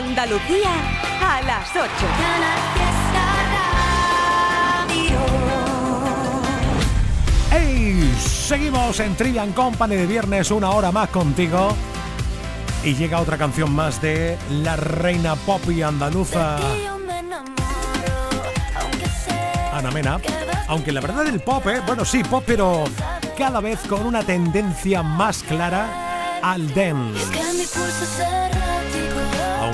Andalucía a las 8. ¡Hey! Seguimos en Trivian Company de viernes, una hora más contigo. Y llega otra canción más de la reina pop y andaluza. Ana Mena. Aunque la verdad el pop, ¿eh? bueno sí, pop, pero cada vez con una tendencia más clara al dance.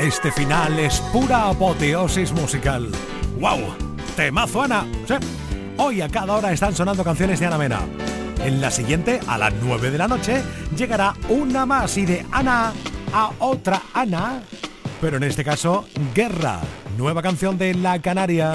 Este final es pura apoteosis musical. ¡Wow! ¡Temazo, Ana! Hoy a cada hora están sonando canciones de Ana Mena. En la siguiente, a las 9 de la noche, llegará una más y de Ana a otra Ana. Pero en este caso, Guerra, nueva canción de La Canaria.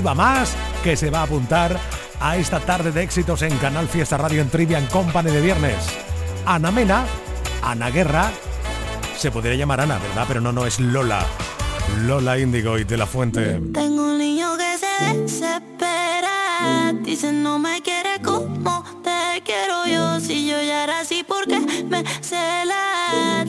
Viva Más, que se va a apuntar a esta tarde de éxitos en Canal Fiesta Radio en Trivian Company de viernes. Ana Mena, Ana Guerra, se podría llamar Ana, ¿verdad? Pero no, no, es Lola. Lola Índigo y de la Fuente. Tengo un niño que se desespera, dice no me quiere como te quiero yo, si yo ya era así porque me cela,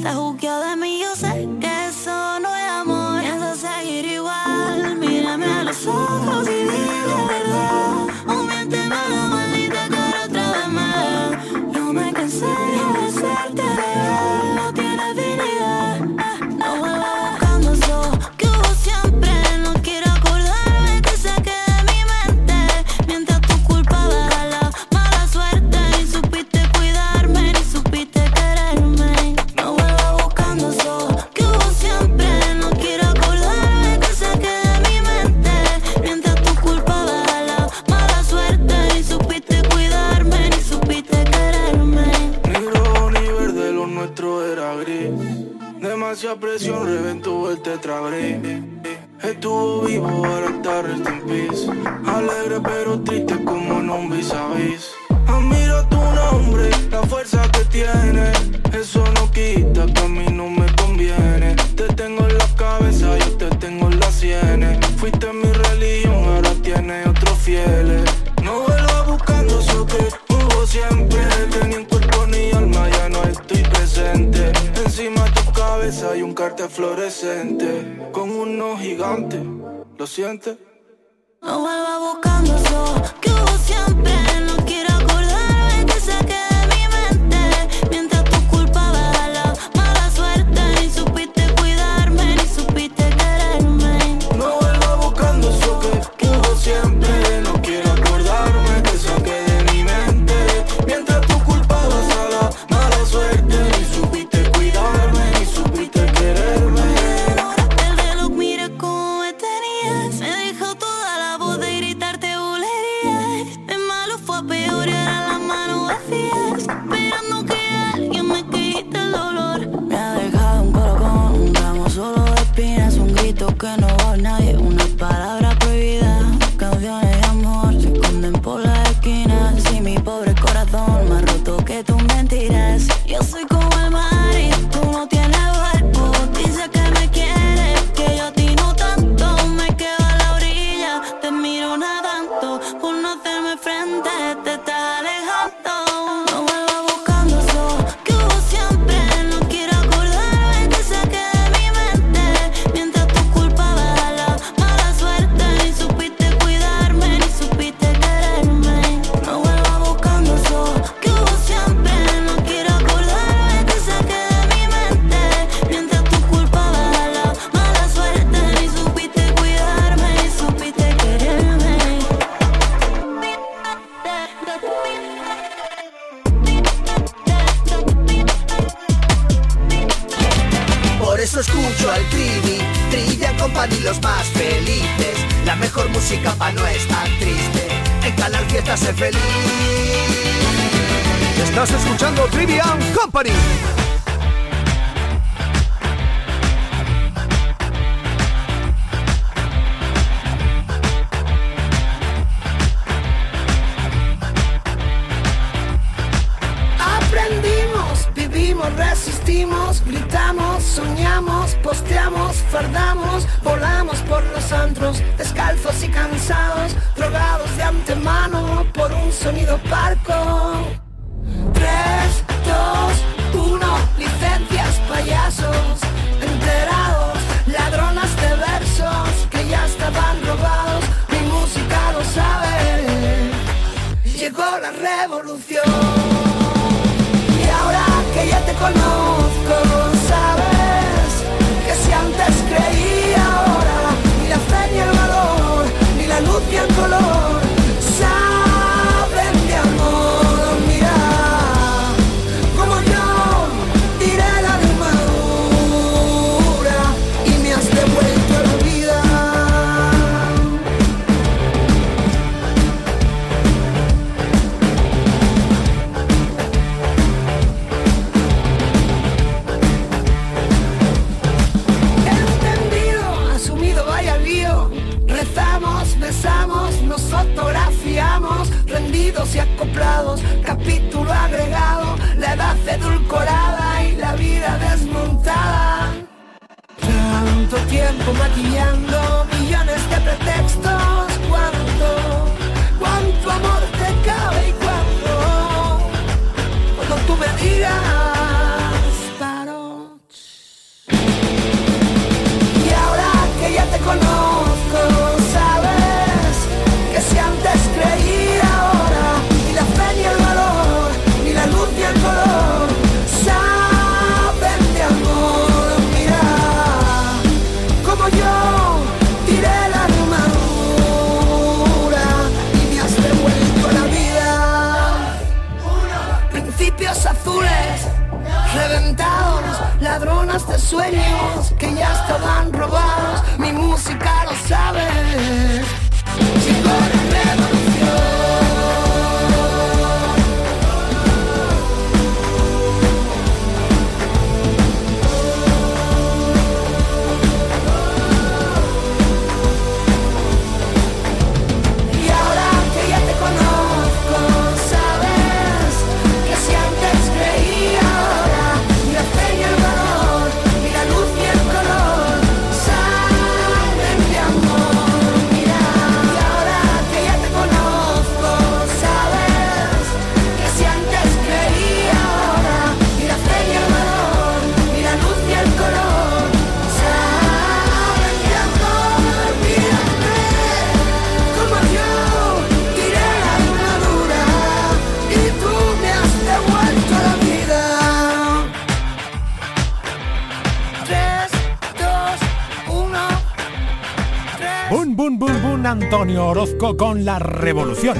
Orozco con La Revolución.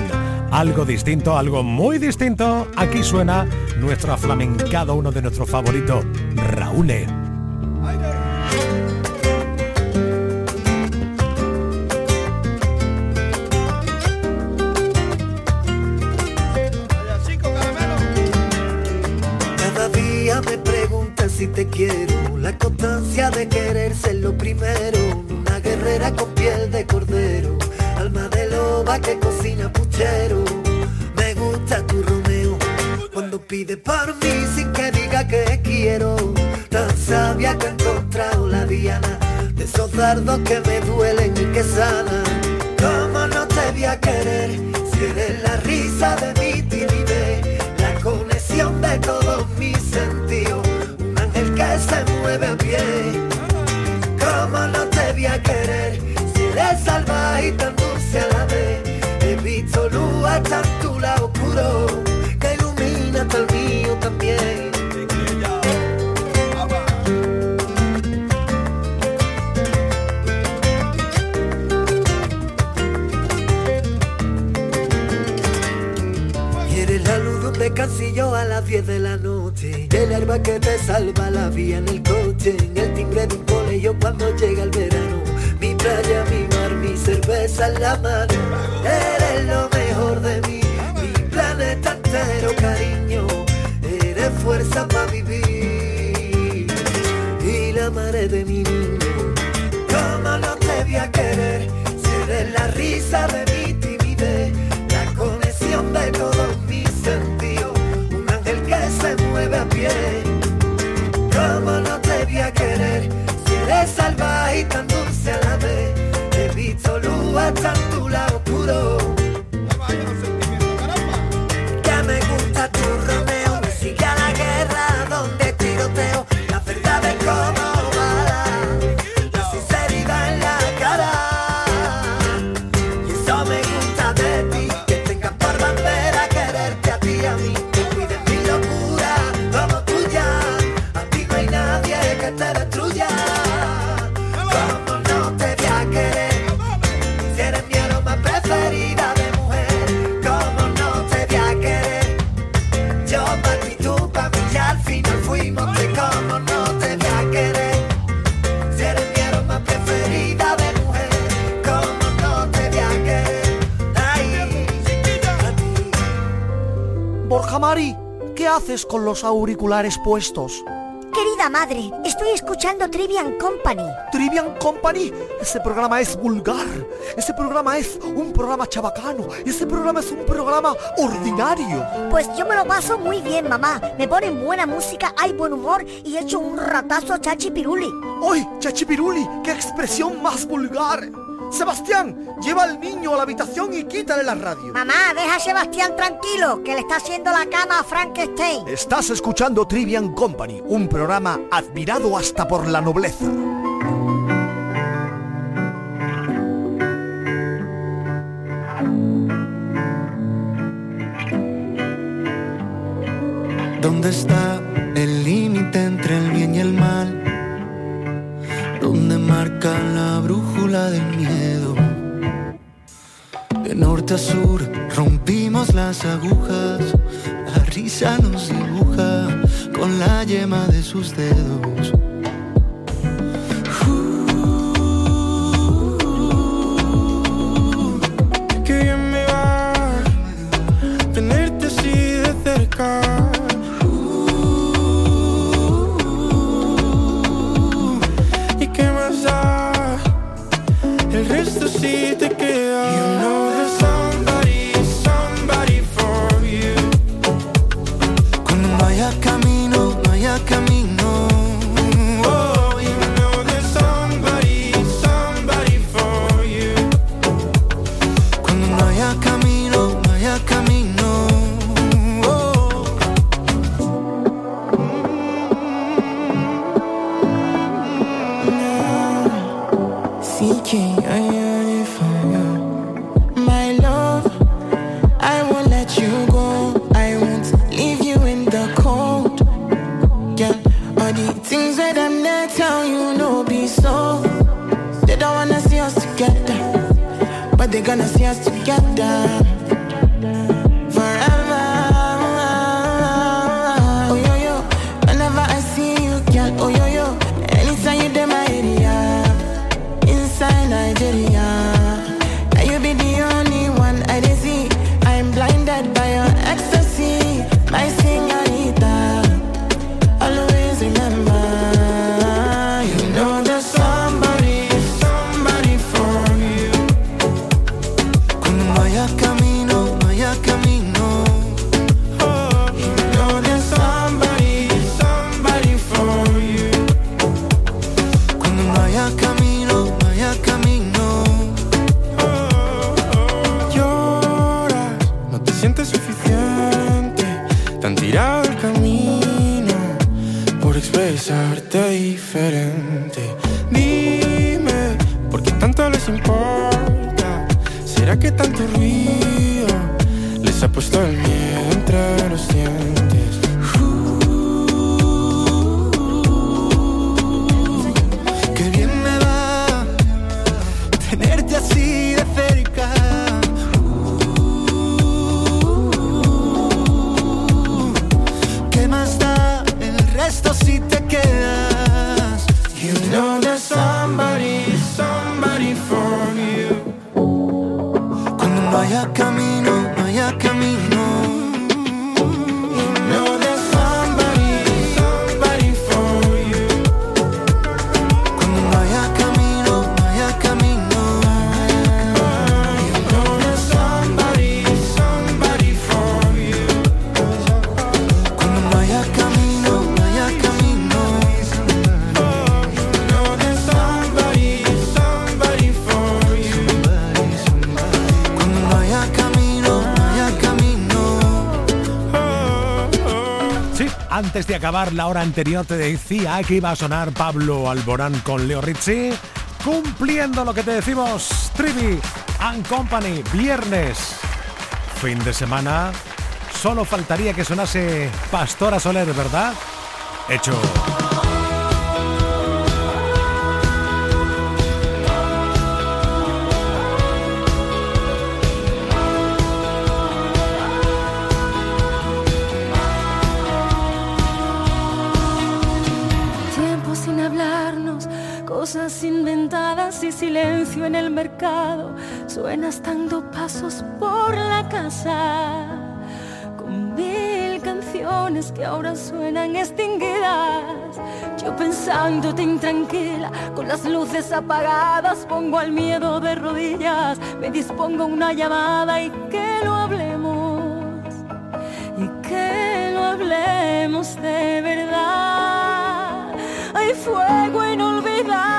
Algo distinto, algo muy distinto. Aquí suena nuestro aflamencado, uno de nuestros favoritos, Raúl. Dardos que me duelen Y eres la luz donde casillo a las 10 de la noche. El herba que te salva la vía en el coche. El timbre de un colegio cuando llega el verano. Mi playa, mi mar, mi cerveza en la mano. Eres lo de mí, mi planeta entero, cariño, eres fuerza para vivir. Y la madre de mi niño. ¿Cómo no te voy querer. Si eres la risa de mi haces con los auriculares puestos? Querida madre, estoy escuchando Trivian Company. Trivian Company, ese programa es vulgar, ese programa es un programa chabacano, ese programa es un programa ordinario. Pues yo me lo paso muy bien, mamá. Me ponen buena música, hay buen humor y hecho un ratazo chachipiruli. ¡Ay, chachipiruli! ¡Qué expresión más vulgar! Sebastián, lleva al niño a la habitación y quítale la radio. Mamá, deja a Sebastián tranquilo, que le está haciendo la cama a Frankenstein. Estás escuchando Trivian Company, un programa admirado hasta por la nobleza. ¿Dónde está Sur rompimos las agujas, la risa nos dibuja con la yema de sus dedos. Antes de acabar la hora anterior te decía que iba a sonar Pablo Alborán con Leo Rizzi, cumpliendo lo que te decimos, Trivi and Company, viernes, fin de semana, solo faltaría que sonase Pastora Soler, ¿verdad? Hecho. Silencio en el mercado. Suenas dando pasos por la casa con mil canciones que ahora suenan extinguidas. Yo pensándote intranquila, con las luces apagadas, pongo al miedo de rodillas, me dispongo una llamada y que lo hablemos, y que lo hablemos de verdad. Hay fuego inolvidado,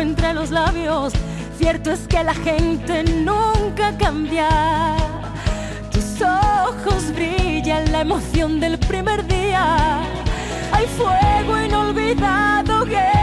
entre los labios. Cierto es que la gente nunca cambia. Tus ojos brillan la emoción del primer día. Hay fuego inolvidado, guerras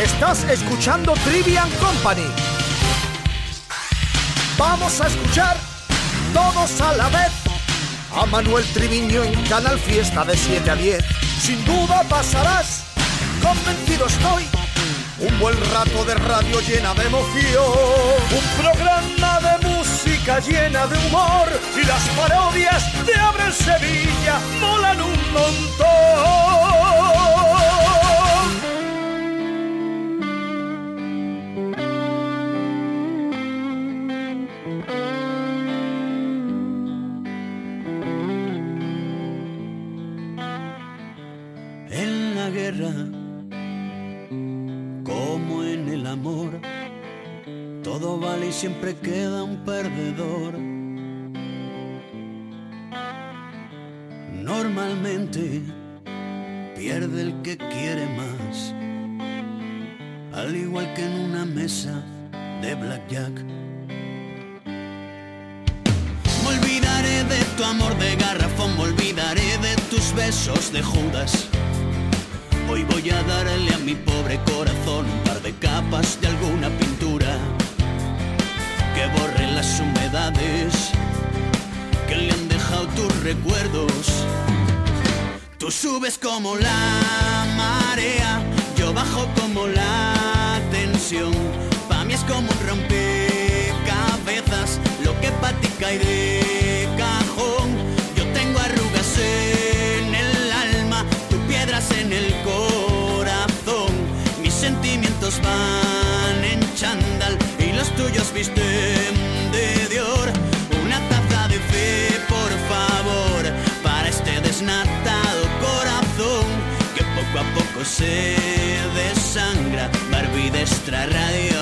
Estás escuchando Trivian Company. Vamos a escuchar todos a la vez a Manuel Triviño en Canal Fiesta de 7 a 10. Sin duda pasarás, convencido estoy, un buen rato de radio llena de emoción. Un programa de música llena de humor y las parodias de Abre Sevilla molan un montón. En la guerra, como en el amor, todo vale y siempre queda de Judas. Hoy voy a darle a mi pobre corazón un par de capas de alguna pintura que borre las humedades que le han dejado tus recuerdos. Tú subes como la marea, yo bajo como la tensión. Pa' mí es como un rompecabezas, lo que pa' ti cae van en chándal y los tuyos visten de Dior. Una taza de fe, por favor, para este desnatado corazón que poco a poco se desangra. Barbie de extra radio.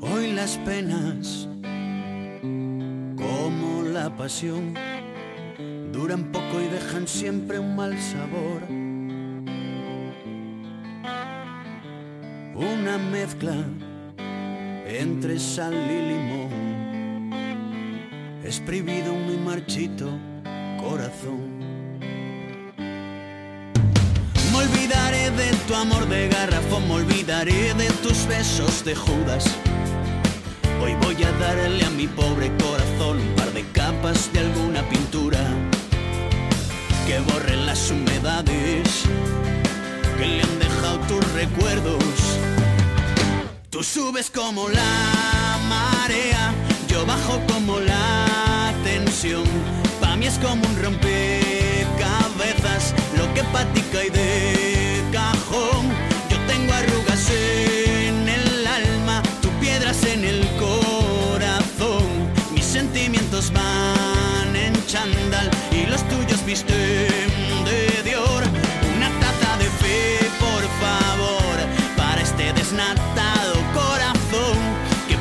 Hoy las penas, como la pasión, duran poco y dejan siempre un mal sabor. Una mezcla entre sal y limón, exprimido muy marchito corazón. Me olvidaré de tu amor de garrafón, me olvidaré de tus besos de Judas. Hoy voy a darle a mi pobre corazón un par de capas de alguna pintura que borren las humedades que le han dejado tus recuerdos. Tú subes como la marea, yo bajo como la tensión. Pa' mí es como un rompecabezas, lo que pa' ti cae de cajón. Yo tengo arrugas en el alma, tú piedras en el corazón. Mis sentimientos van en chándal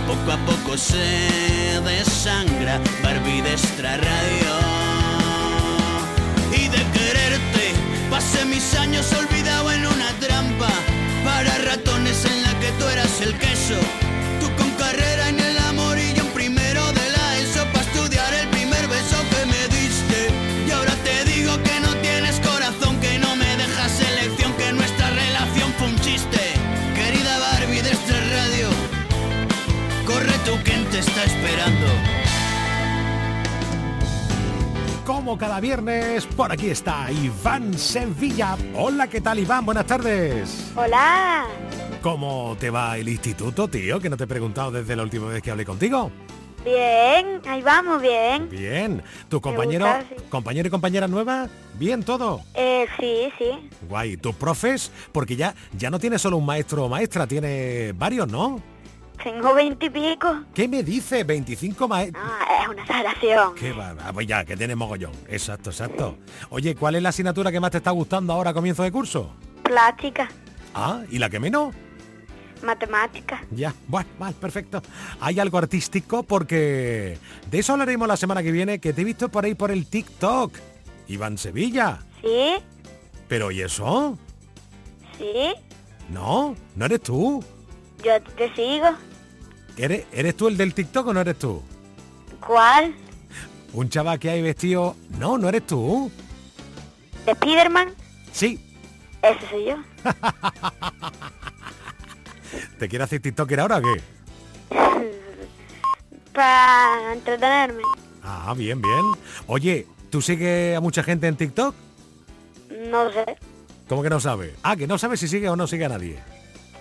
poco a poco se desangra. Barbie de extra radio. Y de quererte, pasé mis años olvidado en una trampa para ratones en la que tú eras el queso. Está esperando. Como cada viernes, por aquí está Iván Sevilla. Hola, ¿qué tal Iván? Buenas tardes. Hola. ¿Cómo te va el instituto, tío? Que no te he preguntado desde la última vez que hablé contigo. Bien, ahí vamos, bien. Bien. ¿Tu compañero, gusta, sí. compañero y compañera nueva? Bien, todo. Eh, sí, sí. Guay. ¿Tus profes? Porque ya, ya no tienes solo un maestro o maestra, tiene varios, ¿no? Tengo veintipico. ¿Qué me dice? 25 maestros. Ah, es una exageración. Qué va, ah, pues ya, que tienes mogollón. Exacto, exacto. Oye, ¿cuál es la asignatura que más te está gustando ahora a comienzo de curso? Plástica, Ah, ¿y la que menos? matemática. Ya, bueno, vale, perfecto. Hay algo artístico porque de eso hablaremos la semana que viene, que te he visto por ahí por el TikTok. Iván Sevilla. ¿Sí? ¿Pero y eso? ¿Sí? No, no eres tú. Yo a ti te sigo. ¿Eres, ¿Eres tú el del TikTok o no eres tú? ¿Cuál? Un chaval que hay vestido... No, no eres tú. ¿De Spiderman? Sí. Ese soy yo. ¿Te quieres hacer TikToker ahora o qué? Para entretenerme. Ah, bien, bien. Oye, ¿tú sigues a mucha gente en TikTok? No sé. ¿Cómo que no sabes? Ah, que no sabes si sigue o no sigue a nadie.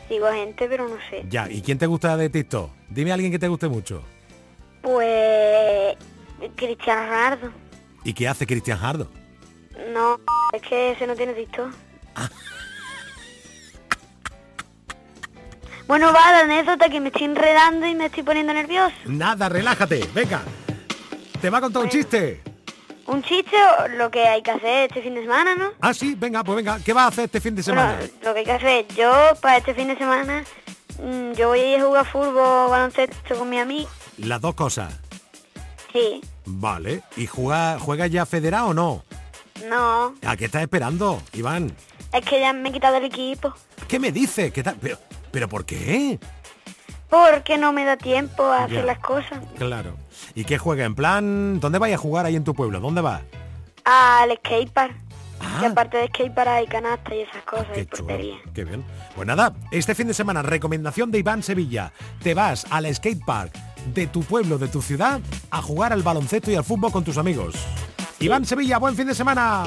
Sigo gente, pero no sé. Ya, ¿y quién te gusta de TikTok? Dime a alguien que te guste mucho. Pues... Cristiano Ronaldo. ¿Y qué hace Cristian Hardo? No, es que ese no tiene TikTok. Bueno, va la anécdota que me estoy enredando y me estoy poniendo nervioso. Nada, relájate, venga. Te va a contar un chiste. Un chiste o lo que hay que hacer este fin de semana, ¿no? Ah, sí, venga, pues venga. ¿Qué vas a hacer este fin de semana? Bueno, lo que hay que hacer, yo para este fin de semana, mm, yo voy a ir a jugar fútbol, baloncesto con mi amigo. Las dos cosas. Sí, Vale. ¿Y juega, juega ya federado o no? no, ¿A qué estás esperando, Iván? es que ya me he quitado el equipo. ¿Qué me dices? ¿Qué tal? Pero, ¿Pero por qué? Porque no me da tiempo a hacer las cosas. Claro. ¿Y qué juega? En plan, ¿dónde vais a jugar ahí en tu pueblo? ¿Dónde vas? Al skatepark. Ah. Y aparte de skatepark hay canasta y esas cosas y Qué chulo, portería. qué bien. Pues nada, este fin de semana, recomendación de Iván Sevilla. Te vas al skate park de tu pueblo, de tu ciudad, a jugar al baloncesto y al fútbol con tus amigos. Iván Sevilla, buen fin de semana.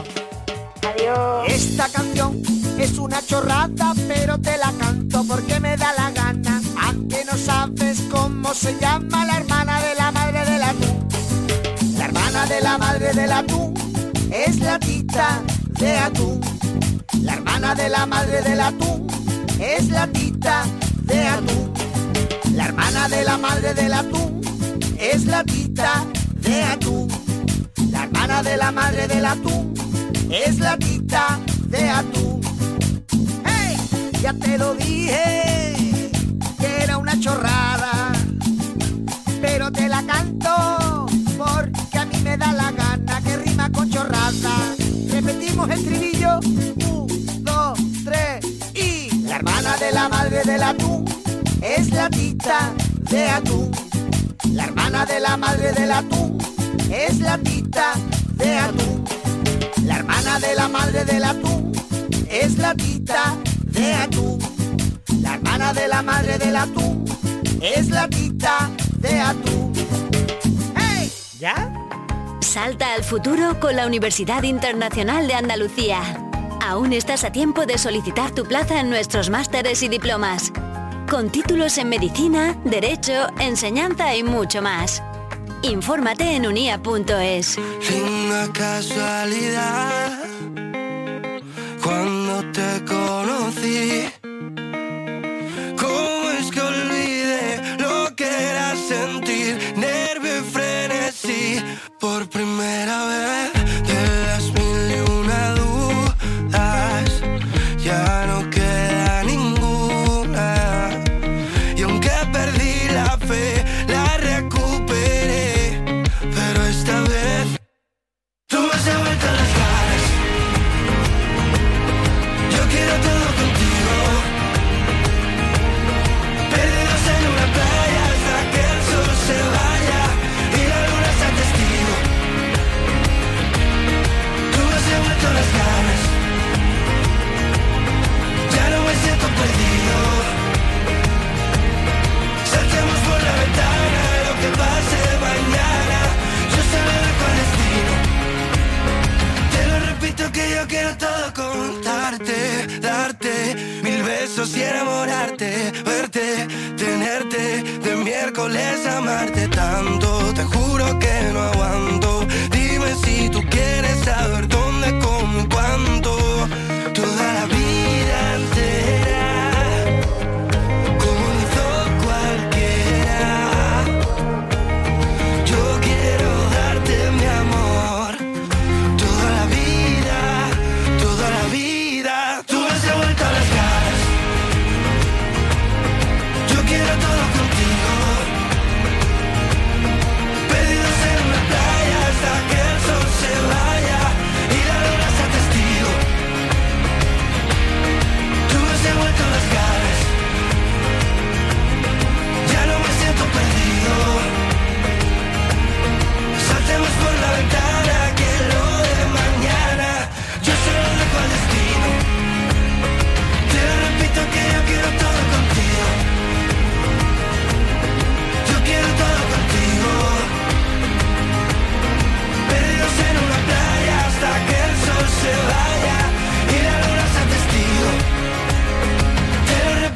Adiós. Esta canción es una chorrada, pero te la canto porque me da la gana. Aunque no sabes cómo se llama la hermana de la madre La hermana de la madre del atún es la tita de atún. La hermana de la madre del atún es la tita de atún. La hermana de la madre del atún es la tita de atún. La hermana de la madre del atún es la tita de atún. ¡Hey! Ya te lo dije es la tita de atún. La hermana de la madre del atún es la tita de atún. La hermana de la madre del atún es la tita de atún. La hermana de la madre del atún es la tita de atún. ¡Hey! ¿Ya? Salta al futuro con la Universidad Internacional de Andalucía. Aún estás a tiempo de solicitar tu plaza en nuestros másteres y diplomas. Con títulos en medicina, derecho, enseñanza y mucho más. Infórmate en unia.es. Linda casualidad. Cuando te conocí, besos y enamorarte, verte, tenerte, de miércoles amarte tanto. Te juro que no aguanto. Dime si tú quieres saber dónde, cómo y cuándo.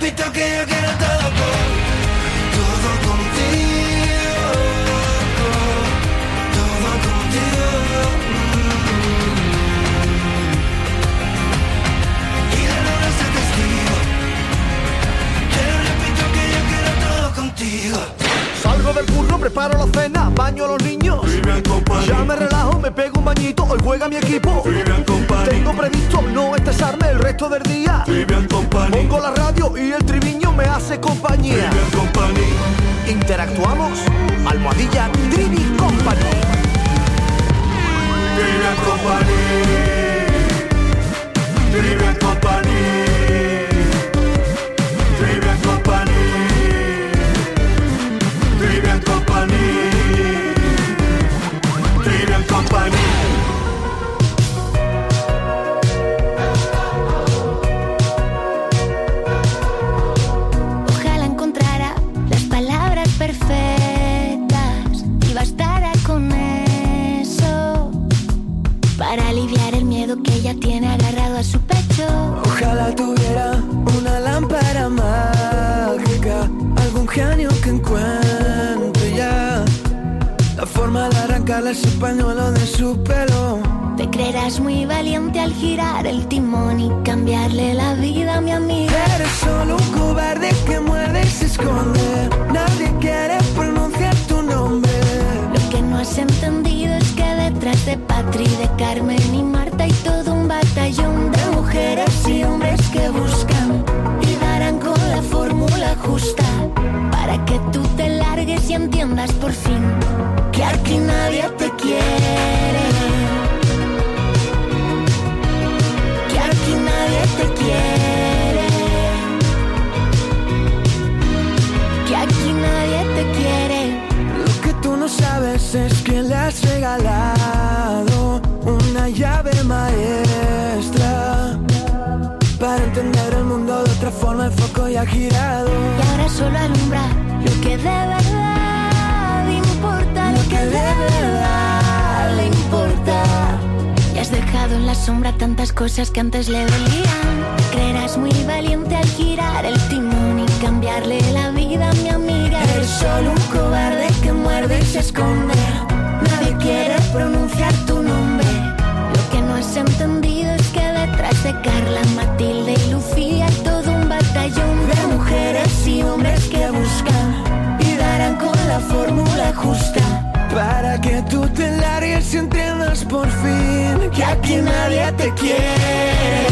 Repito que yo quiero todo del curro, preparo la cena, baño a los niños. Ya me relajo, me pego un bañito, hoy juega mi equipo. Tengo previsto no estresarme el resto del día. Pongo la radio y el triviño dejado en la sombra tantas cosas que antes le dolían. Creerás muy valiente al girar el timón y cambiarle la vida a mi amiga. Eres solo un cobarde que muerde y se esconde. Nadie quiere pronunciar tu nombre. Lo que no has entendido es que detrás de Carla, Matilde y Lucía hay todo un batallón de mujeres y hombres que buscan y darán con la fórmula justa. Para que tú te largues y entiendas por fin que aquí nadie te quiere.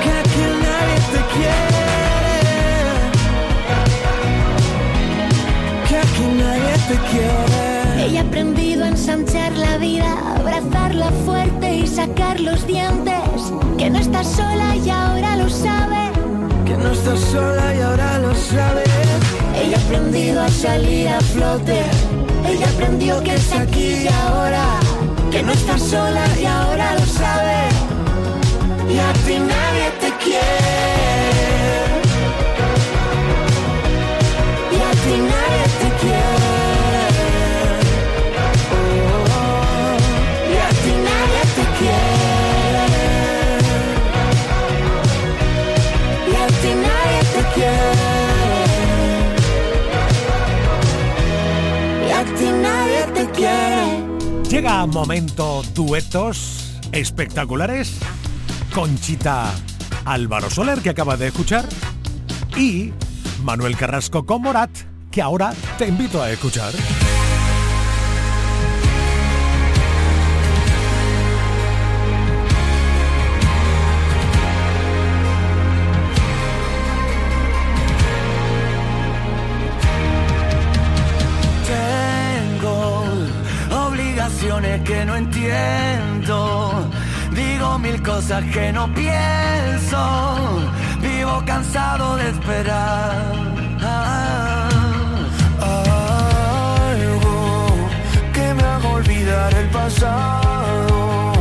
Que aquí nadie te quiere. Que aquí nadie te quiere. Ella ha aprendido a ensanchar la vida, abrazarla fuerte y sacar los dientes. Que no estás sola y ahora lo sabe. Que no estás sola y ahora lo sabes. Ella ha aprendido a salir a flote. Ella aprendió que es aquí y ahora. Que no estás sola y ahora lo sabe. Y a ti nadie te quiere. Y ti nadie Llega momento duetos espectaculares. Conchita Álvaro Soler, que acaba de escuchar, y Manuel Carrasco con Morat, que ahora te invito a escuchar. Cosas que no pienso. Vivo cansado de esperar. Algo que me haga olvidar el pasado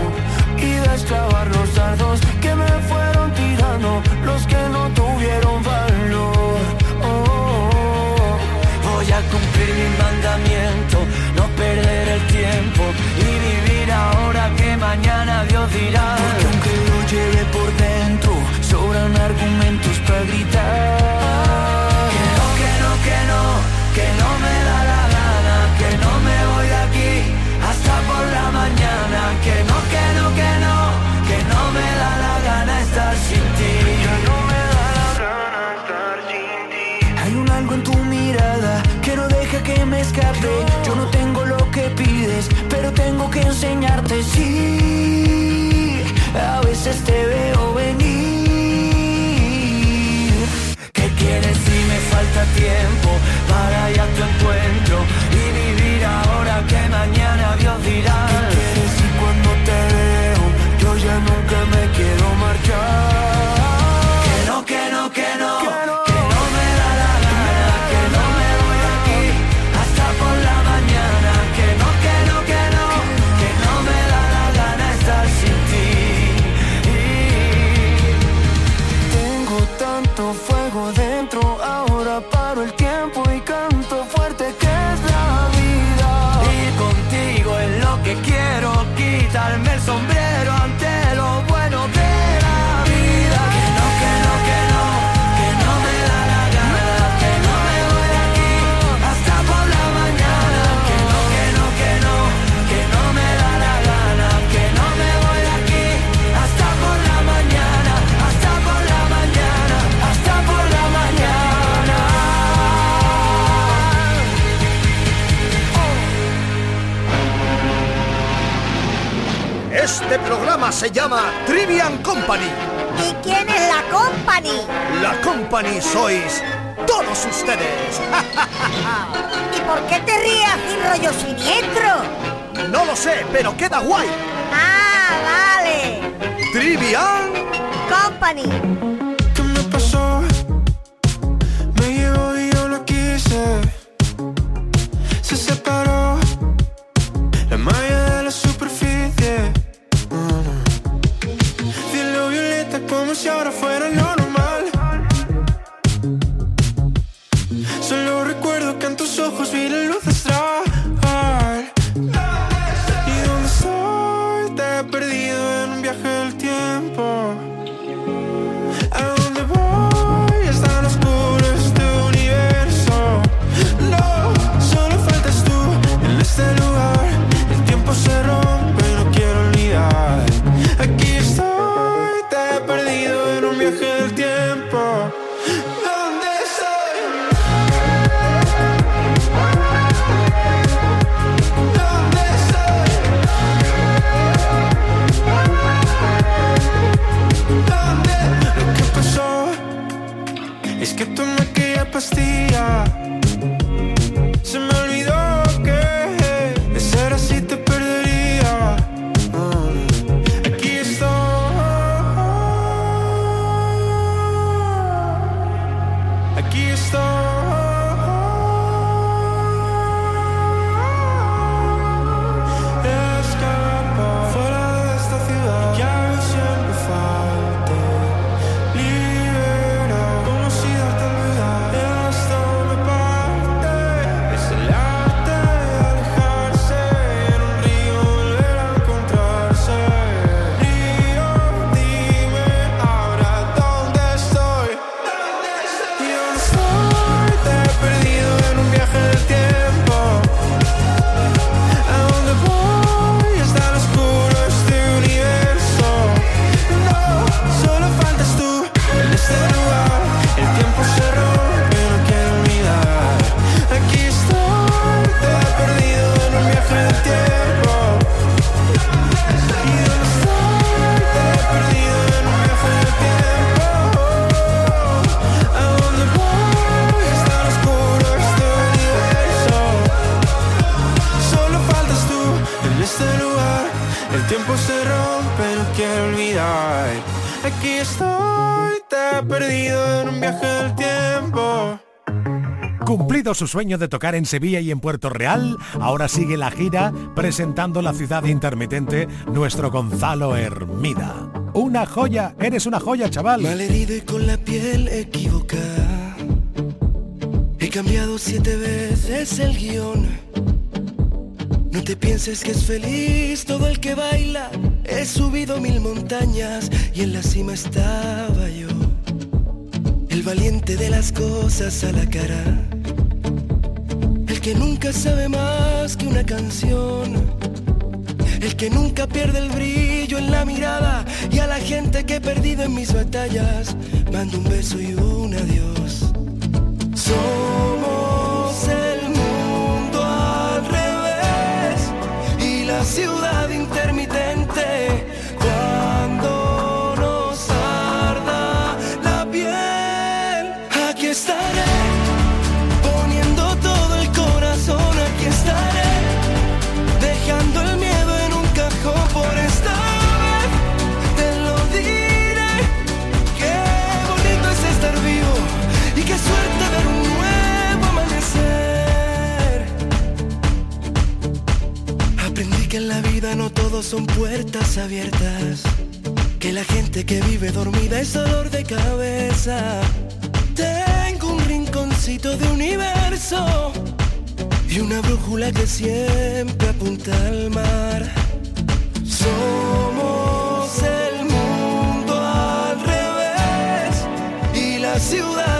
y destrabar los dardos que me fueron tirando los que no tuvieron valor. Oh, voy a cumplir mi mandamiento, no perder el tiempo ahora que mañana Dios dirá. Porque aunque lo lleve por dentro, sobran argumentos para gritar. Que no, que no, que no, que no me da la gana, que no me voy de aquí hasta por la mañana. Que no, que no, que no, que no me da la gana estar sin ti. Que no me da la gana estar sin ti. Hay un algo en tu mirada que no deja que me escape. Pero tengo que enseñarte. Sí, a veces te veo venir. ¿Qué quieres si me falta tiempo para ir a tu encuentro y vivir ahora que mañana Dios dirá? Programa se llama Trivian Company. ¿Y quién es la company? La Company sois todos ustedes. ¿Y por qué te ríes así rollo siniestro? No lo sé, pero queda guay. Ah, vale. Trivian Company. Que tomé aquella pastilla. Su sueño de tocar en Sevilla y en Puerto Real, ahora sigue la gira presentando la ciudad intermitente nuestro Gonzalo Hermida. Una joya, eres una joya, chaval. Malherido y con la piel equivocada. He cambiado siete veces el guion. No te pienses que es feliz todo el que baila. He subido mil montañas y en la cima estaba yo. El valiente de las cosas a la cara. El que nunca sabe más que una canción. El que nunca pierde el brillo en la mirada y a la gente que he perdido en mis batallas mando un beso y un adiós. Somos el mundo al revés y la ciudad intermitente en la vida no todos son puertas abiertas, que la gente que vive dormida es dolor de cabeza. Tengo un rinconcito de universo y una brújula que siempre apunta al mar. Somos el mundo al revés y la ciudad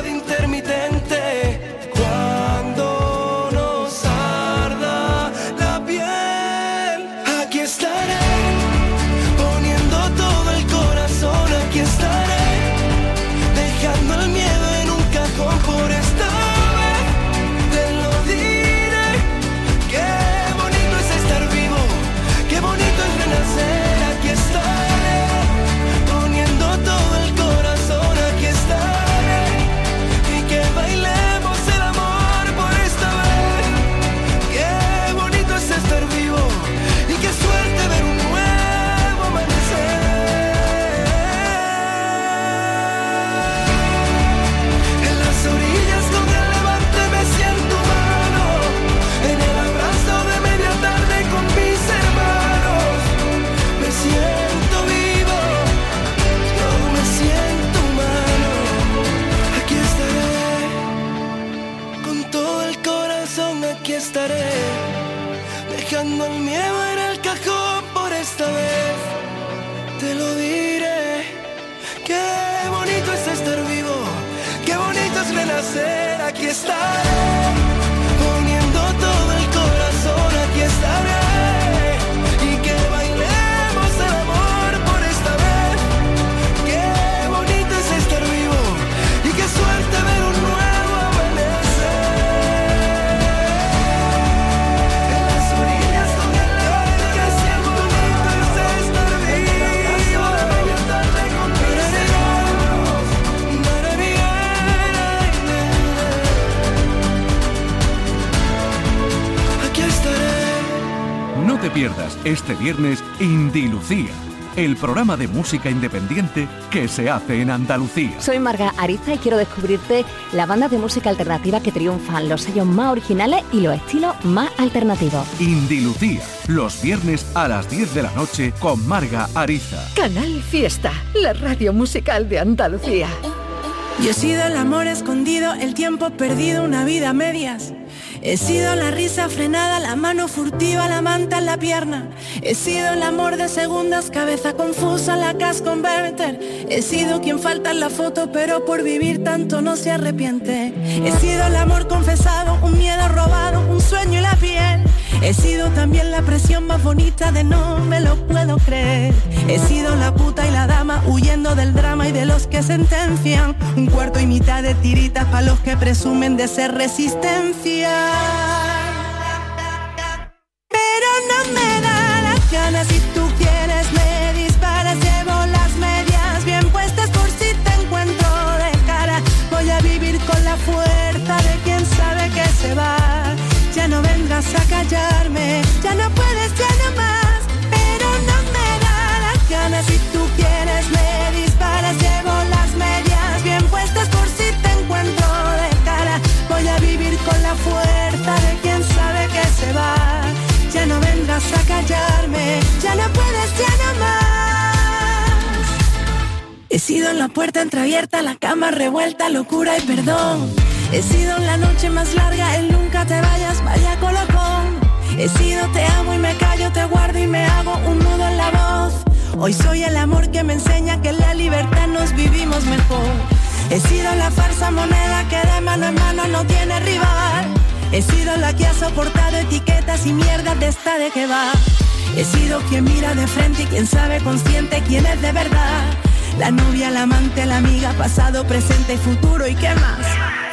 este viernes Indilucía, el programa de música independiente que se hace en Andalucía. Soy Marga Ariza y quiero descubrirte la banda de música alternativa que triunfan, los sellos más originales y los estilos más alternativos. Indilucía, los viernes a las 10 de la noche con Marga Ariza. Canal Fiesta, la radio musical de Andalucía. Yo he sido el amor escondido, el tiempo perdido, una vida a medias. He sido la risa frenada, la mano furtiva, la manta en la pierna. He sido el amor de segundas, cabeza confusa, la cash converter. He sido quien falta en la foto, pero por vivir tanto no se arrepiente. He sido el amor confesado, un miedo robado, un sueño y la piel. He sido también la presión más bonita de no me lo puedo creer. He sido la puta y la dama huyendo del drama y de los que sentencian. Un cuarto y mitad de tiritas para los que presumen de ser resistencia. Pero no me da las ganas si tú ya no puedes, ya no. He sido la puerta entreabierta, la cama revuelta, locura y perdón. He sido la noche más larga, el nunca te vayas, vaya colocón. He sido te amo y me callo, te guardo y me hago un nudo en la voz. Hoy soy el amor que me enseña que en la libertad nos vivimos mejor. He sido la falsa moneda que de mano en mano no tiene rival. He sido la que ha soportado etiquetas y mierdas de esta de que va. He sido quien mira de frente y quien sabe consciente quién es de verdad. La novia, la amante, la amiga, pasado, presente y futuro y qué más.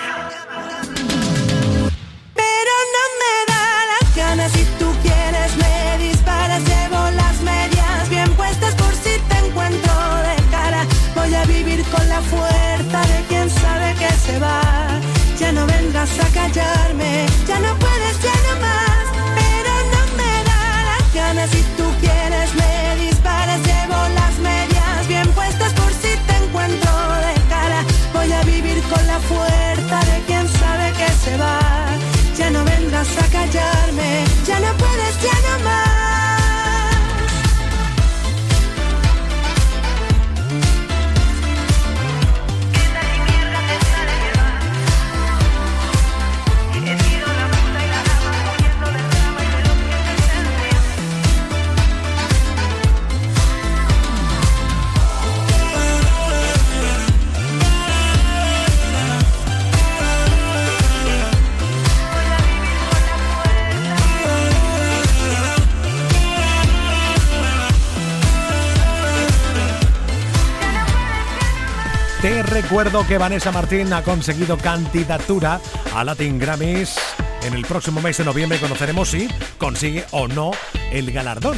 Recuerdo que Vanessa Martín ha conseguido candidatura a Latin Grammys. En el próximo mes de noviembre conoceremos si consigue o no el galardón.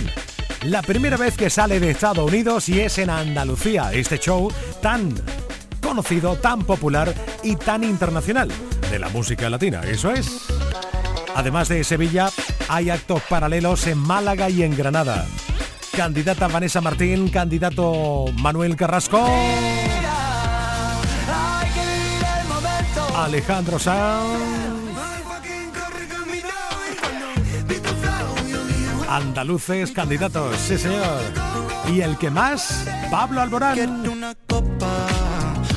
La primera vez que sale de Estados Unidos y es en Andalucía, este show tan conocido, tan popular y tan internacional de la música latina. Eso es. Además de Sevilla, hay actos paralelos en Málaga y en Granada. Candidata Vanessa Martín, candidato Manuel Carrasco. Alejandro Sanz. Andaluces candidatos, sí señor. Y el que más, Pablo Alborán. una copa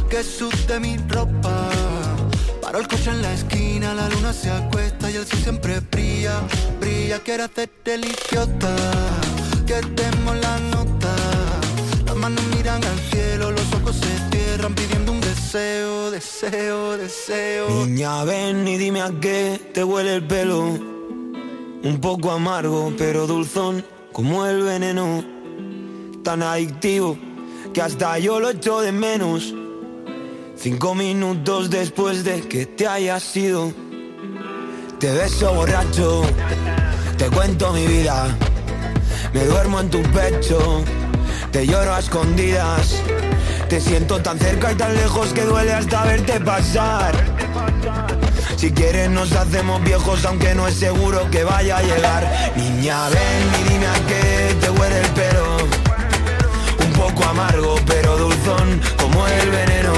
que sude mi ropa. Paro el coche en la esquina, la luna se acuesta y el sol siempre brilla, brilla. Quiero hacerte el idiota, que demos la nota. Las manos miran al deseo, deseo, deseo. Niña, ven y dime a qué te huele el pelo. Un poco amargo, pero dulzón como el veneno. Tan adictivo que hasta yo lo echo de menos. Cinco minutos después de que te hayas ido. Te beso borracho, te cuento mi vida. Me duermo en tu pecho, te lloro a escondidas. Te siento tan cerca y tan lejos que duele hasta verte pasar. Si quieres nos hacemos viejos aunque no es seguro que vaya a llegar. Niña, ven y dime a qué te huele el pelo. Un poco amargo pero dulzón como el veneno.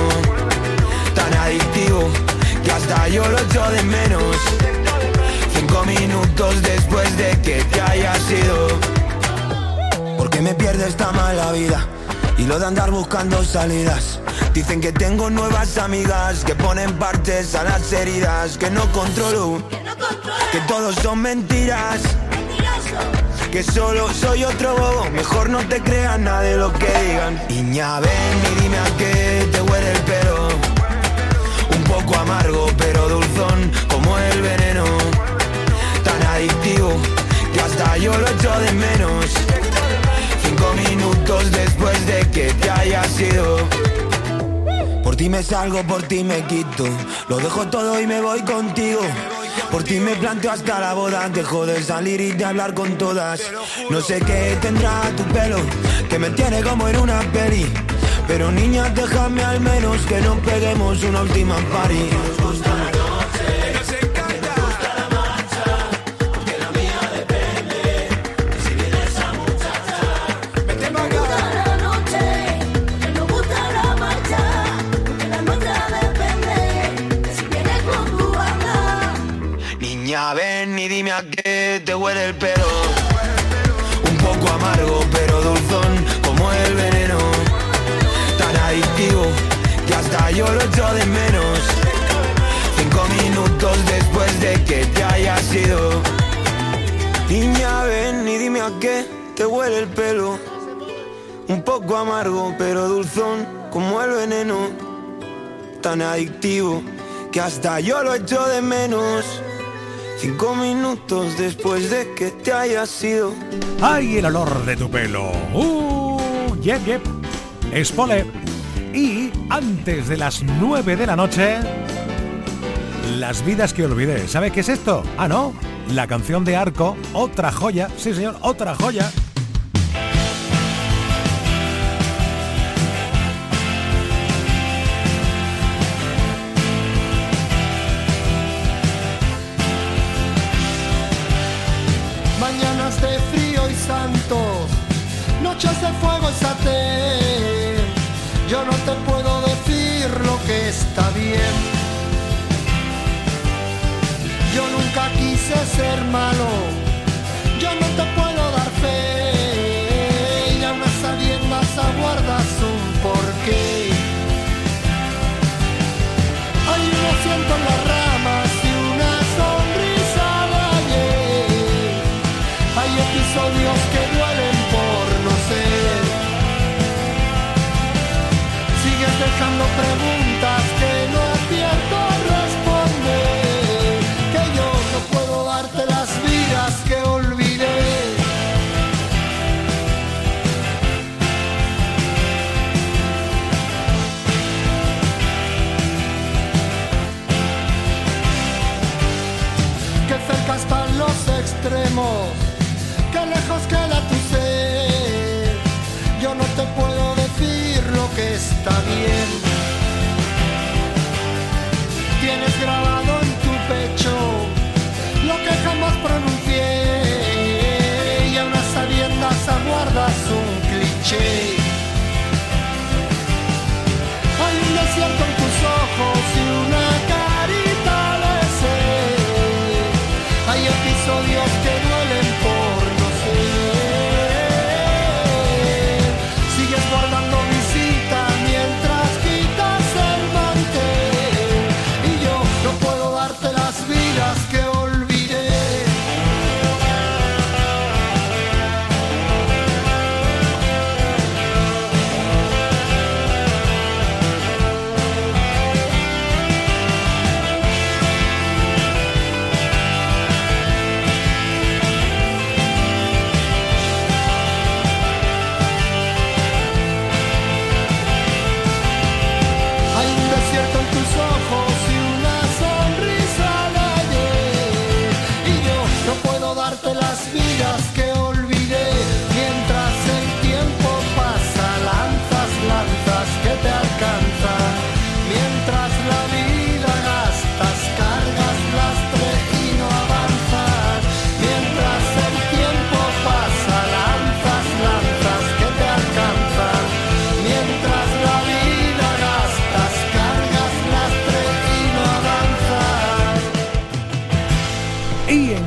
Tan adictivo que hasta yo lo echo de menos. Cinco minutos después de que te haya sido. Porque me pierde esta mala vida y lo de andar buscando salidas. Dicen que tengo nuevas amigas que ponen partes a las heridas que no controlo, que todos son mentiras. Que solo soy otro bobo, mejor no te creas nada de lo que digan. Niña, ven y dime a qué te huele el pelo. Un poco amargo, pero dulzón como el veneno. Tan adictivo que hasta yo lo echo de menos. Minutos después de que te haya sido. Por ti me salgo, por ti me quito. Lo dejo todo y me voy contigo. Por ti me planteo hasta la boda. Dejo de salir y de hablar con todas. No sé qué tendrá tu pelo, que me tiene como en una peli. Pero niña, déjame al menos que nos peguemos una última party. Y dime a qué te huele el pelo. Un poco amargo, pero dulzón como el veneno. Tan adictivo que hasta yo lo echo de menos. Cinco minutos después de que te haya sido. Niña, ven y dime a qué te huele el pelo. Un poco amargo, pero dulzón como el veneno. Tan adictivo que hasta yo lo echo de menos. Cinco minutos después de que te haya sido. ¡Ay, el olor de tu pelo! ¡Uh! ¡Yep, yep! Y antes de las 9 de la noche, las vidas que olvidé. ¿Sabe qué es esto? Ah, no. La canción de Arco, otra joya. Sí, señor, otra joya. Ser malo, yo no te puedo dar fe. Y aún a sabiendas aguardas un porqué. Hay un asiento en las ramas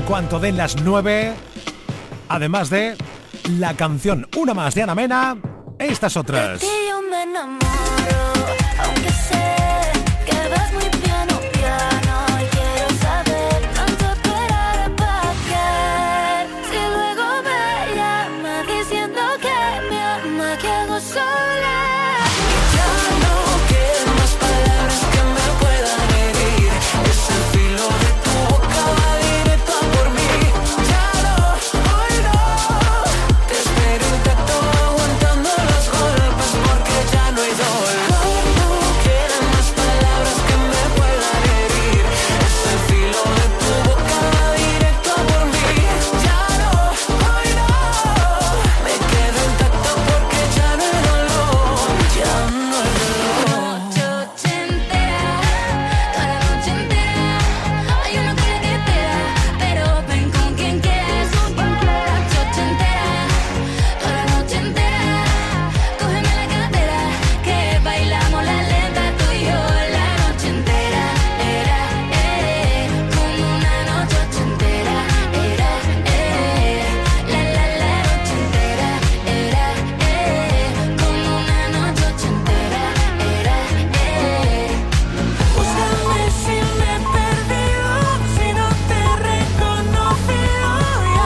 cuanto den las 9. Además de la canción Una más de Ana Mena, estas otras.